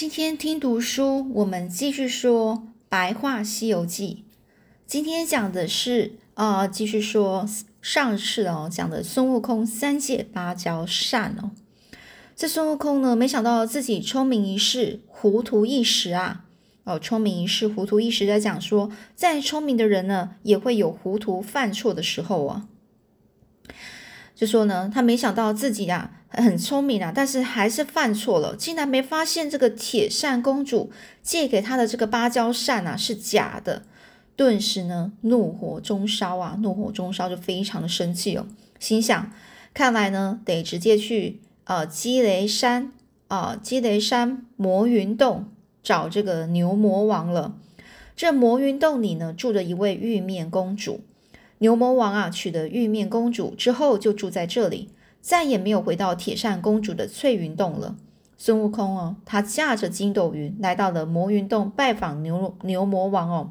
今天听读书，我们继续说《白话西游记》。今天讲的是，呃，继续说上次哦讲的孙悟空三借芭蕉扇哦。这孙悟空呢，没想到自己聪明一世，糊涂一时啊。哦，聪明一世，糊涂一时，在讲说，再聪明的人呢，也会有糊涂犯错的时候啊。就说呢，他没想到自己啊很聪明啊，但是还是犯错了，竟然没发现这个铁扇公主借给他的这个芭蕉扇啊是假的，顿时呢怒火中烧啊，怒火中烧就非常的生气哦，心想看来呢得直接去呃积雷山啊积雷山魔云洞找这个牛魔王了。这魔云洞里呢住着一位玉面公主。牛魔王啊，娶了玉面公主之后，就住在这里，再也没有回到铁扇公主的翠云洞了。孙悟空哦，他驾着筋斗云来到了魔云洞拜访牛牛魔王哦，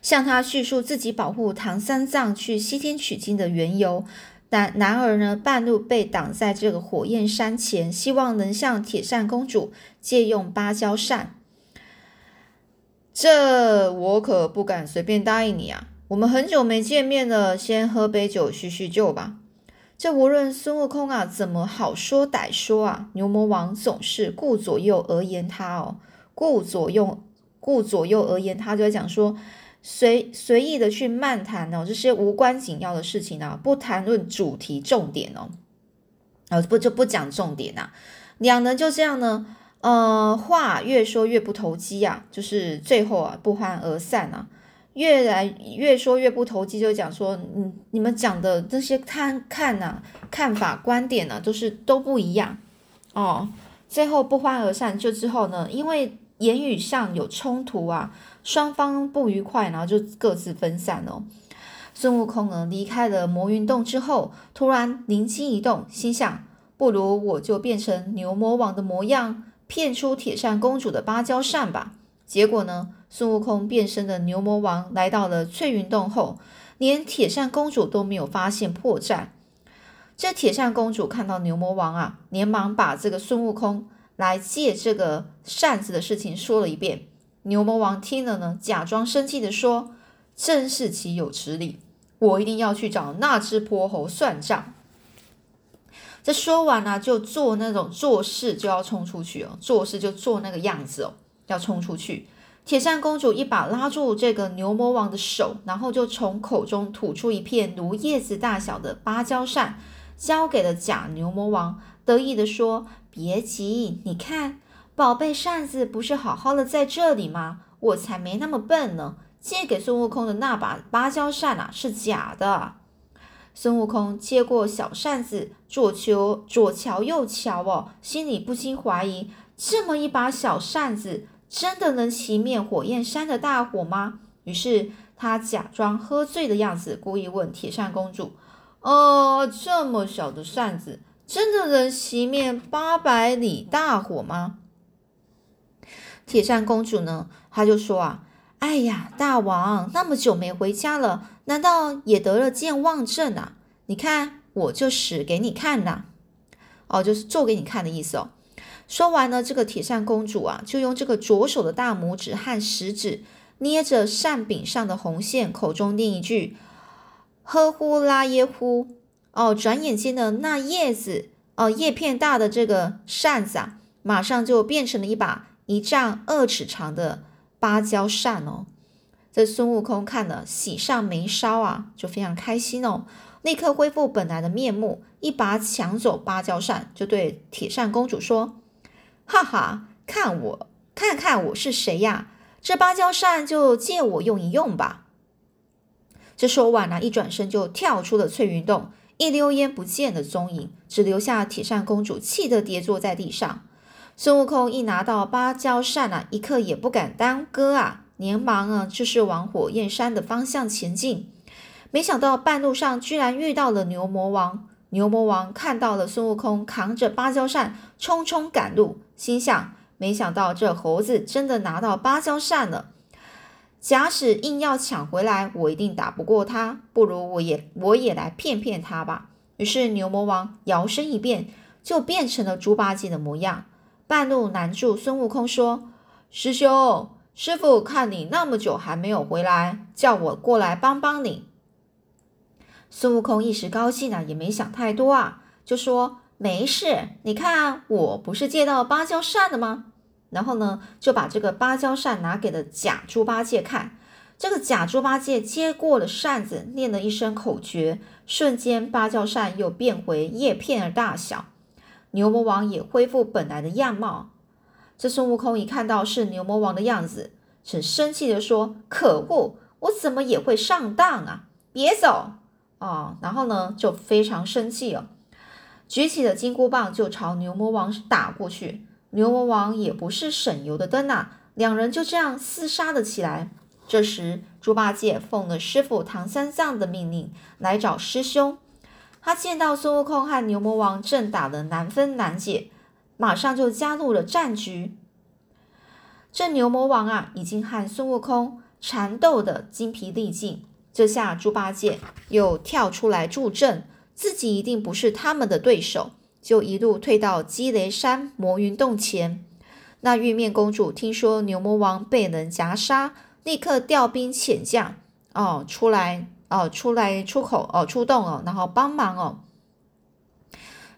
向他叙述自己保护唐三藏去西天取经的缘由。但然而呢，半路被挡在这个火焰山前，希望能向铁扇公主借用芭蕉扇。这我可不敢随便答应你啊！我们很久没见面了，先喝杯酒叙叙旧吧。这无论孙悟空啊怎么好说歹说啊，牛魔王总是顾左右而言他哦，顾左右顾左右而言他，就在讲说随随意的去漫谈哦，这些无关紧要的事情啊，不谈论主题重点哦，呃不就不讲重点呐。两人就这样呢，呃话越说越不投机啊，就是最后啊不欢而散啊。越来越说越不投机，就讲说，嗯，你们讲的这些看看呐、看法、观点呢，都是都不一样哦。最后不欢而散，就之后呢，因为言语上有冲突啊，双方不愉快，然后就各自分散了。孙悟空呢，离开了魔云洞之后，突然灵机一动，心想，不如我就变成牛魔王的模样，骗出铁扇公主的芭蕉扇吧。结果呢？孙悟空变身的牛魔王来到了翠云洞后，连铁扇公主都没有发现破绽。这铁扇公主看到牛魔王啊，连忙把这个孙悟空来借这个扇子的事情说了一遍。牛魔王听了呢，假装生气的说：“真是岂有此理！我一定要去找那只泼猴算账。”这说完呢，就做那种做事就要冲出去哦，做事就做那个样子哦。要冲出去，铁扇公主一把拉住这个牛魔王的手，然后就从口中吐出一片如叶子大小的芭蕉扇，交给了假牛魔王，得意地说：“别急，你看，宝贝扇子不是好好的在这里吗？我才没那么笨呢。借给孙悟空的那把芭蕉扇啊，是假的。”孙悟空接过小扇子，左求左瞧右瞧哦，心里不禁怀疑：这么一把小扇子。真的能熄灭火焰山的大火吗？于是他假装喝醉的样子，故意问铁扇公主：“哦，这么小的扇子，真的能熄灭八百里大火吗？”铁扇公主呢，她就说：“啊，哎呀，大王那么久没回家了，难道也得了健忘症啊？你看，我就使给你看呐，哦，就是做给你看的意思哦。”说完呢，这个铁扇公主啊，就用这个左手的大拇指和食指捏着扇柄上的红线，口中念一句“呵呼啦耶呼”。哦，转眼间呢，那叶子哦，叶片大的这个扇子啊，马上就变成了一把一丈二尺长的芭蕉扇哦。这孙悟空看了，喜上眉梢啊，就非常开心哦，立刻恢复本来的面目，一把抢走芭蕉扇，就对铁扇公主说。哈哈，看我，看看我是谁呀？这芭蕉扇就借我用一用吧。这说完呢，一转身就跳出了翠云洞，一溜烟不见了踪影，只留下铁扇公主气得跌坐在地上。孙悟空一拿到芭蕉扇啊，一刻也不敢耽搁啊，连忙啊就是往火焰山的方向前进。没想到半路上居然遇到了牛魔王。牛魔王看到了孙悟空扛着芭蕉扇匆匆赶路，心想：没想到这猴子真的拿到芭蕉扇了。假使硬要抢回来，我一定打不过他。不如我也我也来骗骗他吧。于是牛魔王摇身一变，就变成了猪八戒的模样，半路拦住孙悟空说：“师兄，师傅看你那么久还没有回来，叫我过来帮帮你。”孙悟空一时高兴啊，也没想太多啊，就说：“没事，你看我不是借到芭蕉扇了吗？”然后呢，就把这个芭蕉扇拿给了假猪八戒看。这个假猪八戒接过了扇子，念了一声口诀，瞬间芭蕉扇又变回叶片儿大小，牛魔王也恢复本来的样貌。这孙悟空一看到是牛魔王的样子，很生气的说：“可恶，我怎么也会上当啊！别走啊！”然后呢，就非常生气了，举起了金箍棒就朝牛魔王打过去。牛魔王也不是省油的灯啊，两人就这样厮杀了起来。这时，猪八戒奉了师傅唐三藏的命令来找师兄。他见到孙悟空和牛魔王正打得难分难解，马上就加入了战局。这牛魔王啊，已经和孙悟空缠斗得精疲力尽。这下猪八戒又跳出来助阵，自己一定不是他们的对手。就一路退到积雷山魔云洞前。那玉面公主听说牛魔王被人夹杀，立刻调兵遣将哦，出来哦，出来出口哦，出动哦，然后帮忙哦。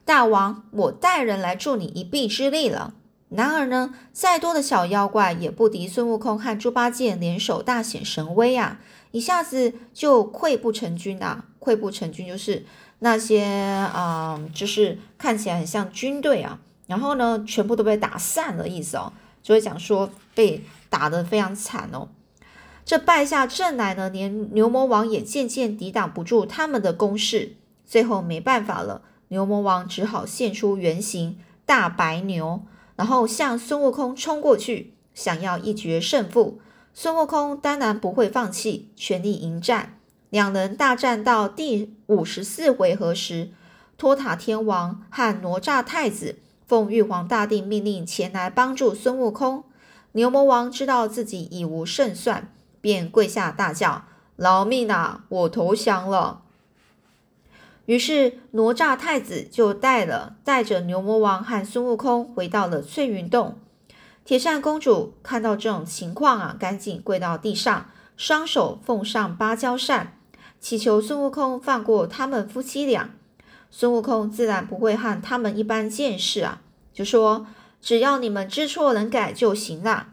大王，我带人来助你一臂之力了。然而呢，再多的小妖怪也不敌孙悟空和猪八戒联手大显神威啊！一下子就溃不成军啊！溃不成军就是。那些啊，就是看起来很像军队啊，然后呢，全部都被打散了，意思哦，就会讲说被打得非常惨哦。这败下阵来呢，连牛魔王也渐渐抵挡不住他们的攻势，最后没办法了，牛魔王只好现出原形大白牛，然后向孙悟空冲过去，想要一决胜负。孙悟空当然不会放弃，全力迎战。两人大战到第五十四回合时，托塔天王和哪吒太子奉玉皇大帝命令前来帮助孙悟空。牛魔王知道自己已无胜算，便跪下大叫：“饶命啊！我投降了。”于是哪吒太子就带了带着牛魔王和孙悟空回到了翠云洞。铁扇公主看到这种情况啊，赶紧跪到地上，双手奉上芭蕉扇。祈求孙悟空放过他们夫妻俩，孙悟空自然不会和他们一般见识啊，就说只要你们知错能改就行了。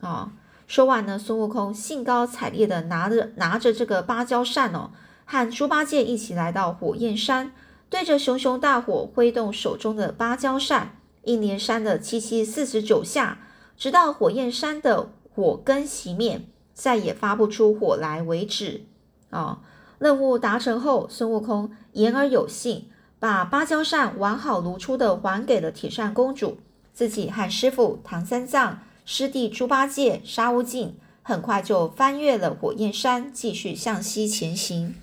啊，说完呢，孙悟空兴高采烈的拿着拿着这个芭蕉扇哦，和猪八戒一起来到火焰山，对着熊熊大火挥动手中的芭蕉扇，一连扇了七七四十九下，直到火焰山的火根熄灭，再也发不出火来为止。啊。任务达成后，孙悟空言而有信，把芭蕉扇完好如初的还给了铁扇公主，自己和师傅唐三藏、师弟猪八戒、沙悟净很快就翻越了火焰山，继续向西前行。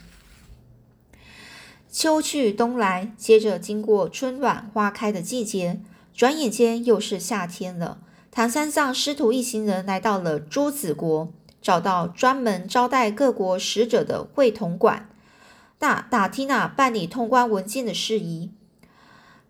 秋去冬来，接着经过春暖花开的季节，转眼间又是夏天了。唐三藏师徒一行人来到了朱子国。找到专门招待各国使者的会同馆，大打听啊办理通关文件的事宜。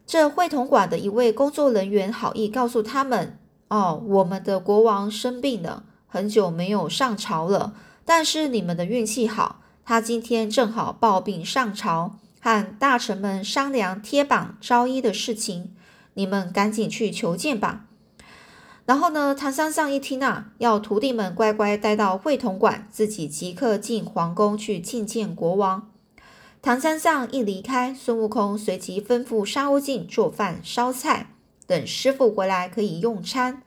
这会同馆的一位工作人员好意告诉他们：“哦，我们的国王生病了，很久没有上朝了。但是你们的运气好，他今天正好抱病上朝，和大臣们商量贴榜招医的事情。你们赶紧去求见吧。”然后呢？唐三藏一听啊，要徒弟们乖乖待到会同馆，自己即刻进皇宫去觐见国王。唐三藏一离开，孙悟空随即吩咐沙悟净做饭烧菜，等师傅回来可以用餐。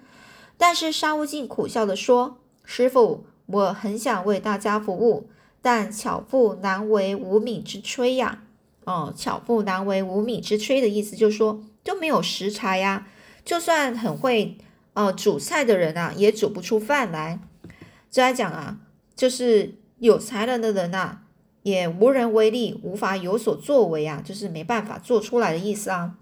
但是沙悟净苦笑的说：“师傅，我很想为大家服务，但巧妇难为无米之炊呀。”哦，巧妇难为无米之炊的意思就是说，就没有食材呀，就算很会。哦，煮菜的人啊，也煮不出饭来。这来讲啊，就是有才能的人啊，也无人为力，无法有所作为啊，就是没办法做出来的意思啊。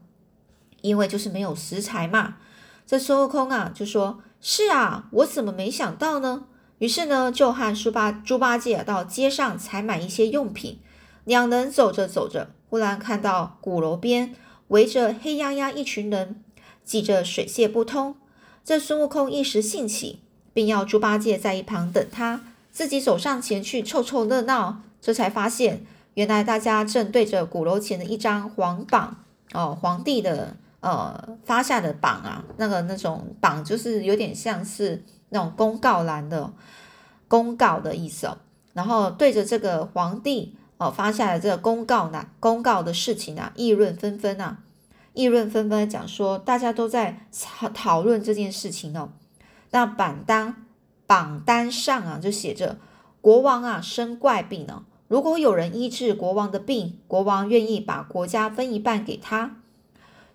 因为就是没有食材嘛。这孙悟空啊，就说：“是啊，我怎么没想到呢？”于是呢，就和猪八猪八戒到街上采买一些用品。两人走着走着，忽然看到鼓楼边围着黑压压一群人。挤着水泄不通。这孙悟空一时兴起，并要猪八戒在一旁等他，自己走上前去凑凑热闹。这才发现，原来大家正对着鼓楼前的一张黄榜哦，皇帝的呃发下的榜啊，那个那种榜就是有点像是那种公告栏的公告的意思哦。然后对着这个皇帝哦发下的这个公告呢，公告的事情啊，议论纷纷啊。议论纷纷，讲说大家都在讨讨论这件事情哦。那榜单榜单上啊，就写着国王啊生怪病了。如果有人医治国王的病，国王愿意把国家分一半给他。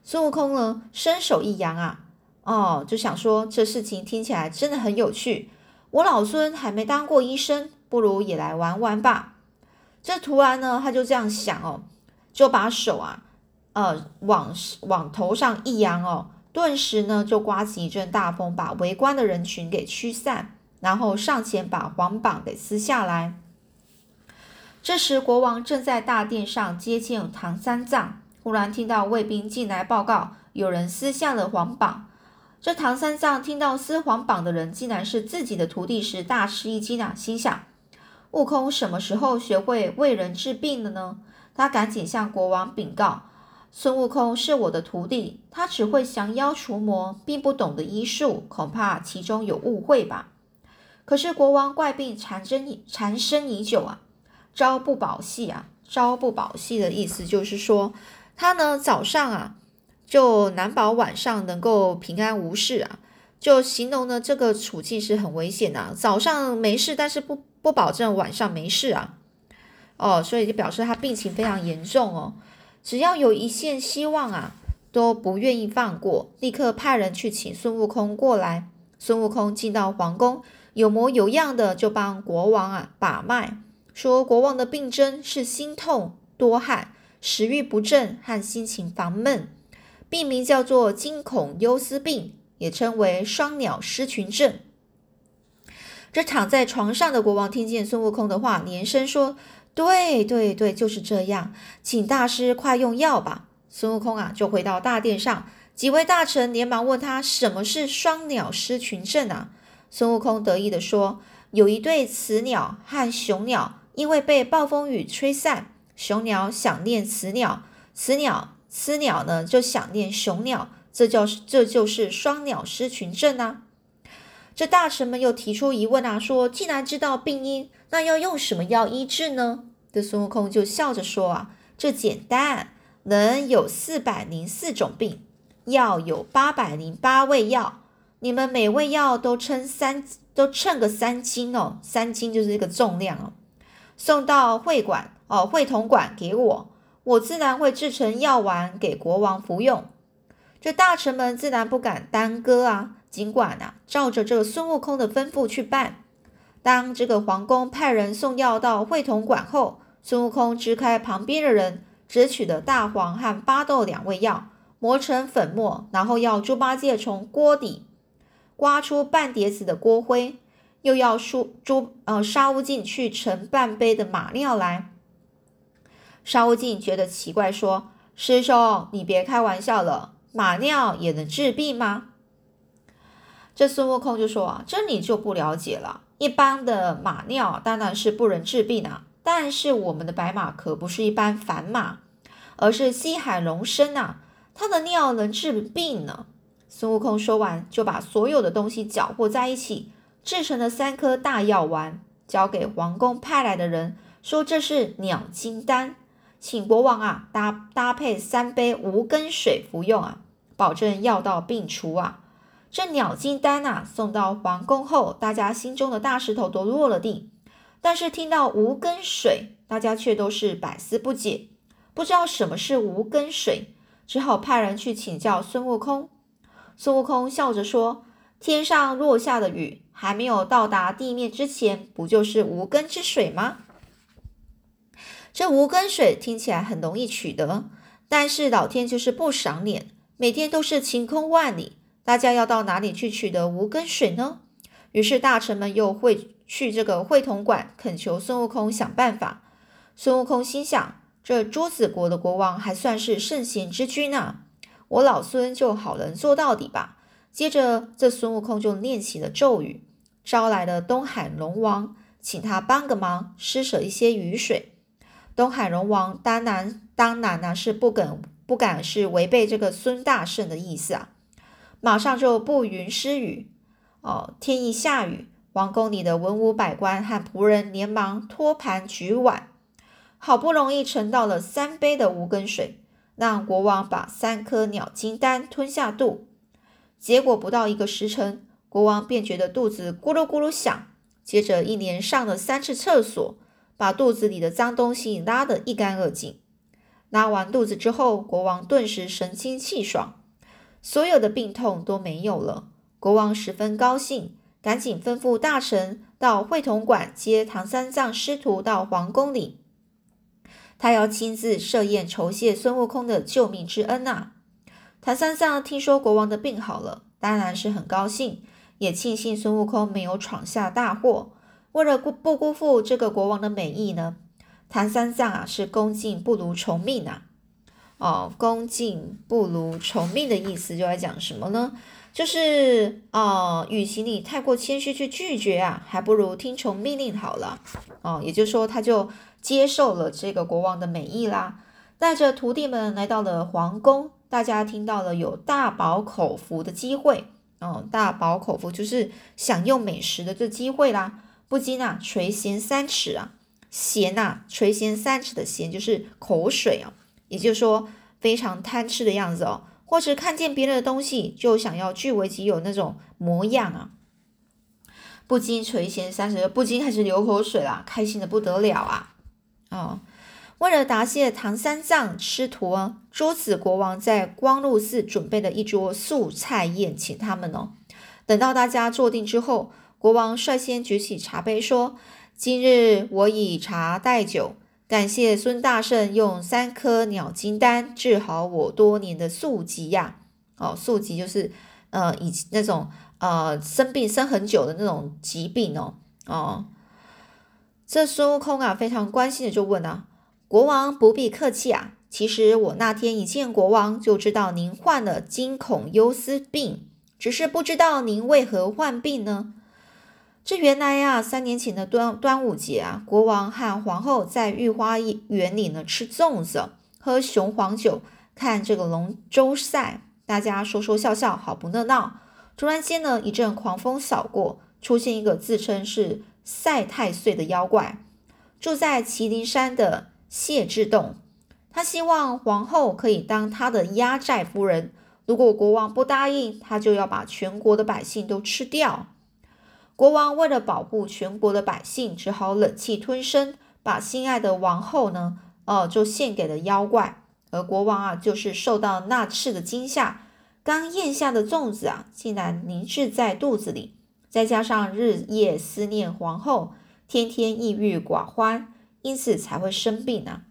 孙悟空呢，伸手一扬啊，哦，就想说这事情听起来真的很有趣。我老孙还没当过医生，不如也来玩玩吧。这突然呢，他就这样想哦，就把手啊。呃，往往头上一扬哦，顿时呢就刮起一阵大风，把围观的人群给驱散，然后上前把黄榜给撕下来。这时国王正在大殿上接见唐三藏，忽然听到卫兵进来报告，有人撕下了黄榜。这唐三藏听到撕黄榜的人竟然是自己的徒弟时，大吃一惊啊，心想：悟空什么时候学会为人治病了呢？他赶紧向国王禀告。孙悟空是我的徒弟，他只会降妖除魔，并不懂得医术，恐怕其中有误会吧。可是国王怪病缠身缠身已久啊，朝不保夕啊，朝不保夕的意思就是说，他呢早上啊就难保晚上能够平安无事啊，就形容呢这个处境是很危险的，早上没事，但是不不保证晚上没事啊。哦，所以就表示他病情非常严重哦。只要有一线希望啊，都不愿意放过，立刻派人去请孙悟空过来。孙悟空进到皇宫，有模有样的就帮国王啊把脉，说国王的病症是心痛、多汗、食欲不振和心情烦闷，病名叫做惊恐忧思病，也称为双鸟失群症。这躺在床上的国王听见孙悟空的话，连声说。对对对，就是这样，请大师快用药吧。孙悟空啊，就回到大殿上，几位大臣连忙问他什么是双鸟失群症啊？孙悟空得意地说：“有一对雌鸟和雄鸟，因为被暴风雨吹散，雄鸟想念雌鸟，雌鸟雌鸟呢就想念雄鸟，这叫这就是双鸟失群症啊。”这大臣们又提出疑问啊，说：“既然知道病因，那要用什么药医治呢？”这孙悟空就笑着说：“啊，这简单，人有四百零四种病，药有八百零八味药，你们每味药都称三，都称个三斤哦，三斤就是这个重量哦，送到会馆哦，会同馆给我，我自然会制成药丸给国王服用。这大臣们自然不敢耽搁啊。”尽管啊，照着这个孙悟空的吩咐去办。当这个皇宫派人送药到会同馆后，孙悟空支开旁边的人，只取了大黄和巴豆两味药，磨成粉末，然后要猪八戒从锅底刮出半碟子的锅灰，又要输猪呃沙悟净去盛半杯的马尿来。沙悟净觉得奇怪，说：“师兄，你别开玩笑了，马尿也能治病吗？”这孙悟空就说啊，这你就不了解了。一般的马尿当然是不能治病啊，但是我们的白马可不是一般凡马，而是西海龙参呐，它的尿能治病呢。孙悟空说完，就把所有的东西搅和在一起，制成了三颗大药丸，交给皇宫派来的人，说这是鸟金丹，请国王啊搭搭配三杯无根水服用啊，保证药到病除啊。这鸟金丹呐，送到皇宫后，大家心中的大石头都落了地。但是听到无根水，大家却都是百思不解，不知道什么是无根水，只好派人去请教孙悟空。孙悟空笑着说：“天上落下的雨，还没有到达地面之前，不就是无根之水吗？这无根水听起来很容易取得，但是老天就是不赏脸，每天都是晴空万里。”大家要到哪里去取得无根水呢？于是大臣们又会去这个会同馆恳求孙悟空想办法。孙悟空心想：这朱子国的国王还算是圣贤之君呢，我老孙就好人做到底吧。接着，这孙悟空就念起了咒语，招来了东海龙王，请他帮个忙，施舍一些雨水。东海龙王当然当然呢是不敢不敢是违背这个孙大圣的意思啊，马上就不云施雨。哦，天一下雨，王宫里的文武百官和仆人连忙托盘举碗，好不容易盛到了三杯的无根水，让国王把三颗鸟金丹吞下肚。结果不到一个时辰，国王便觉得肚子咕噜咕噜响，接着一连上了三次厕所，把肚子里的脏东西拉得一干二净。拉完肚子之后，国王顿时神清气爽，所有的病痛都没有了。国王十分高兴，赶紧吩咐大臣到会同馆接唐三藏师徒到皇宫里，他要亲自设宴酬谢孙悟空的救命之恩啊！唐三藏听说国王的病好了，当然是很高兴，也庆幸孙悟空没有闯下大祸。为了不不辜负这个国王的美意呢，唐三藏啊是恭敬不如从命啊。哦，恭敬不如从命的意思就在讲什么呢？就是哦，与其你太过谦虚去拒绝啊，还不如听从命令好了。哦，也就是说，他就接受了这个国王的美意啦，带着徒弟们来到了皇宫。大家听到了有大饱口福的机会，哦，大饱口福就是享用美食的这机会啦，不禁啊垂涎三尺啊，涎呐垂涎三尺的涎就是口水啊，也就是说非常贪吃的样子哦，或是看见别人的东西就想要据为己有那种模样啊，不禁垂涎三尺，不禁开始流口水啦，开心的不得了啊，哦。为了答谢唐三藏师徒啊，朱子国王在光禄寺准备了一桌素菜宴，请他们哦。等到大家坐定之后，国王率先举起茶杯说：“今日我以茶代酒，感谢孙大圣用三颗鸟金丹治好我多年的宿疾呀！哦，宿疾就是呃以那种呃生病生很久的那种疾病哦哦。这孙悟空啊，非常关心的就问啊。”国王不必客气啊！其实我那天一见国王，就知道您患了惊恐忧思病，只是不知道您为何患病呢？这原来呀，三年前的端端午节啊，国王和皇后在御花园里呢吃粽子、喝雄黄酒、看这个龙舟赛，大家说说笑笑，好不热闹。突然间呢，一阵狂风扫过，出现一个自称是赛太岁的妖怪，住在麒麟山的。谢志洞，他希望皇后可以当他的压寨夫人。如果国王不答应，他就要把全国的百姓都吃掉。国王为了保护全国的百姓，只好忍气吞声，把心爱的王后呢，呃，就献给了妖怪。而国王啊，就是受到那次的惊吓，刚咽下的粽子啊，竟然凝滞在肚子里，再加上日夜思念皇后，天天抑郁寡欢。因此才会生病啊！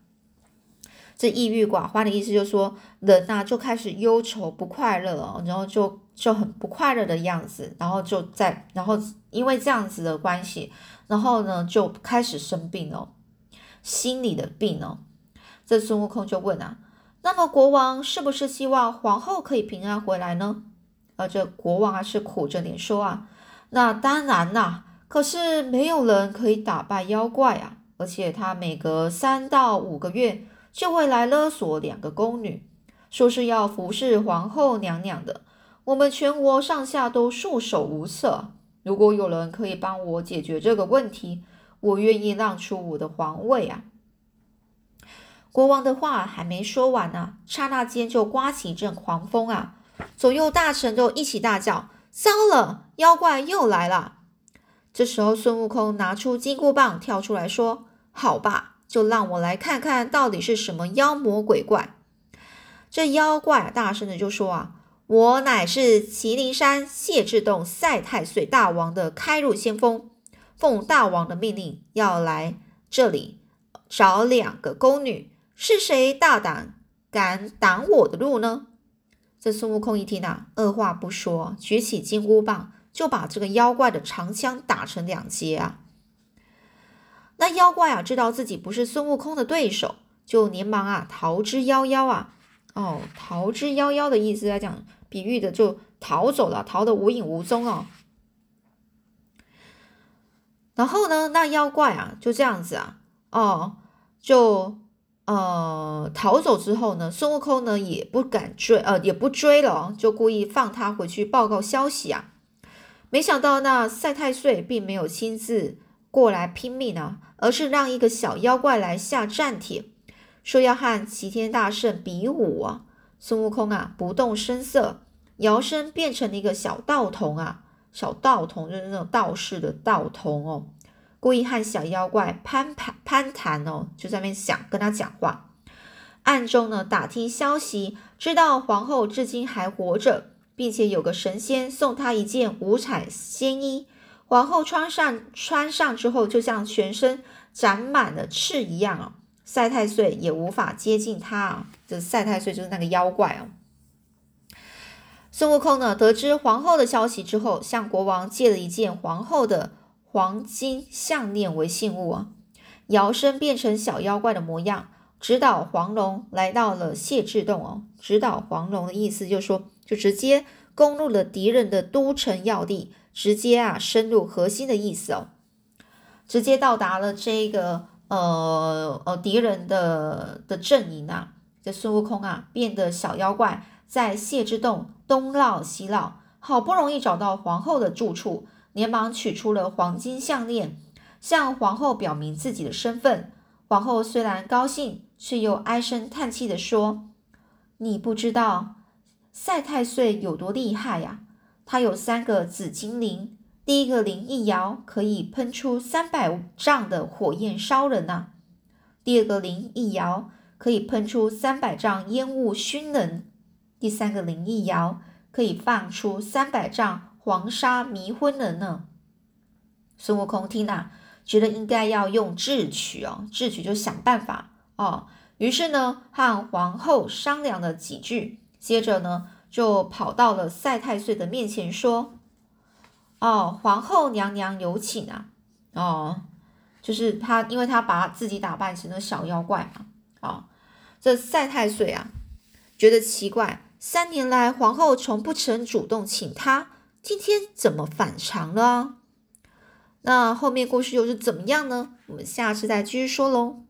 这抑郁寡欢的意思就是说，人呐就开始忧愁不快乐哦，然后就就很不快乐的样子，然后就在，然后因为这样子的关系，然后呢就开始生病哦，心理的病哦。这孙悟空就问啊，那么国王是不是希望皇后可以平安回来呢？而这国王啊是苦着脸说啊，那当然啦，可是没有人可以打败妖怪啊。而且他每隔三到五个月就会来勒索两个宫女，说是要服侍皇后娘娘的。我们全国上下都束手无策。如果有人可以帮我解决这个问题，我愿意让出我的皇位啊！国王的话还没说完呢，刹那间就刮起一阵狂风啊！左右大臣都一起大叫：“糟了，妖怪又来了！”这时候，孙悟空拿出金箍棒，跳出来说：“好吧，就让我来看看到底是什么妖魔鬼怪。”这妖怪大声的就说：“啊，我乃是麒麟山谢志洞赛太岁大王的开路先锋，奉大王的命令要来这里找两个宫女，是谁大胆敢挡我的路呢？”这孙悟空一听啊，二话不说，举起金箍棒。就把这个妖怪的长枪打成两截啊！那妖怪啊，知道自己不是孙悟空的对手，就连忙啊逃之夭夭啊！哦，逃之夭夭的意思来讲，比喻的就逃走了，逃得无影无踪哦。然后呢，那妖怪啊，就这样子啊，哦，就呃逃走之后呢，孙悟空呢也不敢追，呃也不追了，就故意放他回去报告消息啊。没想到那赛太岁并没有亲自过来拼命呢，而是让一个小妖怪来下战帖，说要和齐天大圣比武。孙悟空啊不动声色，摇身变成了一个小道童啊。小道童就是那种道士的道童哦，故意和小妖怪攀攀攀谈哦，就在那边想跟他讲话，暗中呢打听消息，知道皇后至今还活着，并且有个神仙送她一件五彩仙衣，皇后穿上穿上之后，就像全身长满了刺一样哦，赛太岁也无法接近她啊，这赛太岁就是那个妖怪哦。孙悟空呢，得知皇后的消息之后，向国王借了一件皇后的黄金项链为信物啊，摇身变成小妖怪的模样，直捣黄龙来到了谢志洞哦。直捣黄龙的意思就是说，就直接攻入了敌人的都城要地，直接啊深入核心的意思哦，直接到达了这个呃呃敌人的的阵营啊。这孙悟空啊，变得小妖怪。在谢之洞东绕西绕，好不容易找到皇后的住处，连忙取出了黄金项链，向皇后表明自己的身份。皇后虽然高兴，却又唉声叹气地说：“你不知道赛太岁有多厉害呀！他有三个紫金铃，第一个铃一摇，可以喷出三百丈的火焰烧人呐；第二个铃一摇，可以喷出三百丈烟雾熏人。”第三个灵一摇，可以放出三百丈黄沙迷昏人呢。孙悟空听了，觉得应该要用智取哦，智取就想办法哦。于是呢，和皇后商量了几句，接着呢，就跑到了赛太岁的面前说：“哦，皇后娘娘有请啊！哦，就是他，因为他把自己打扮成了小妖怪嘛。哦，这赛太岁啊，觉得奇怪。”三年来，皇后从不曾主动请他，今天怎么反常了？那后面故事又是怎么样呢？我们下次再继续说喽。